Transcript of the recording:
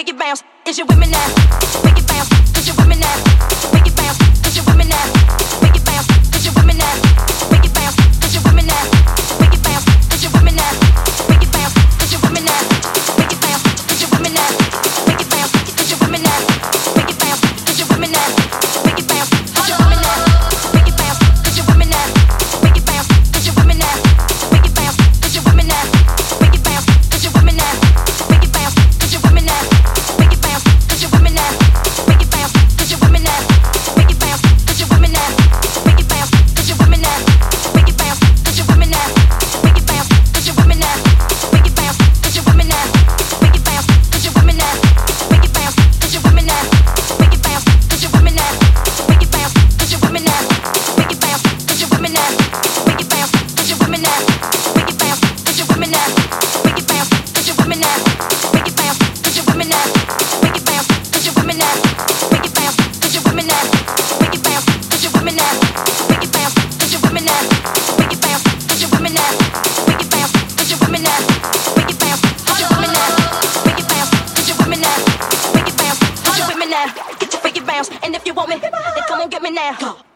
pick it bounce. Is your women now? Get your pick it bounce. Cause your women now. Get your pick it bounce. Cause your women now. down. Get your freaking bounce. And if you want me, then come on, get me now. Go.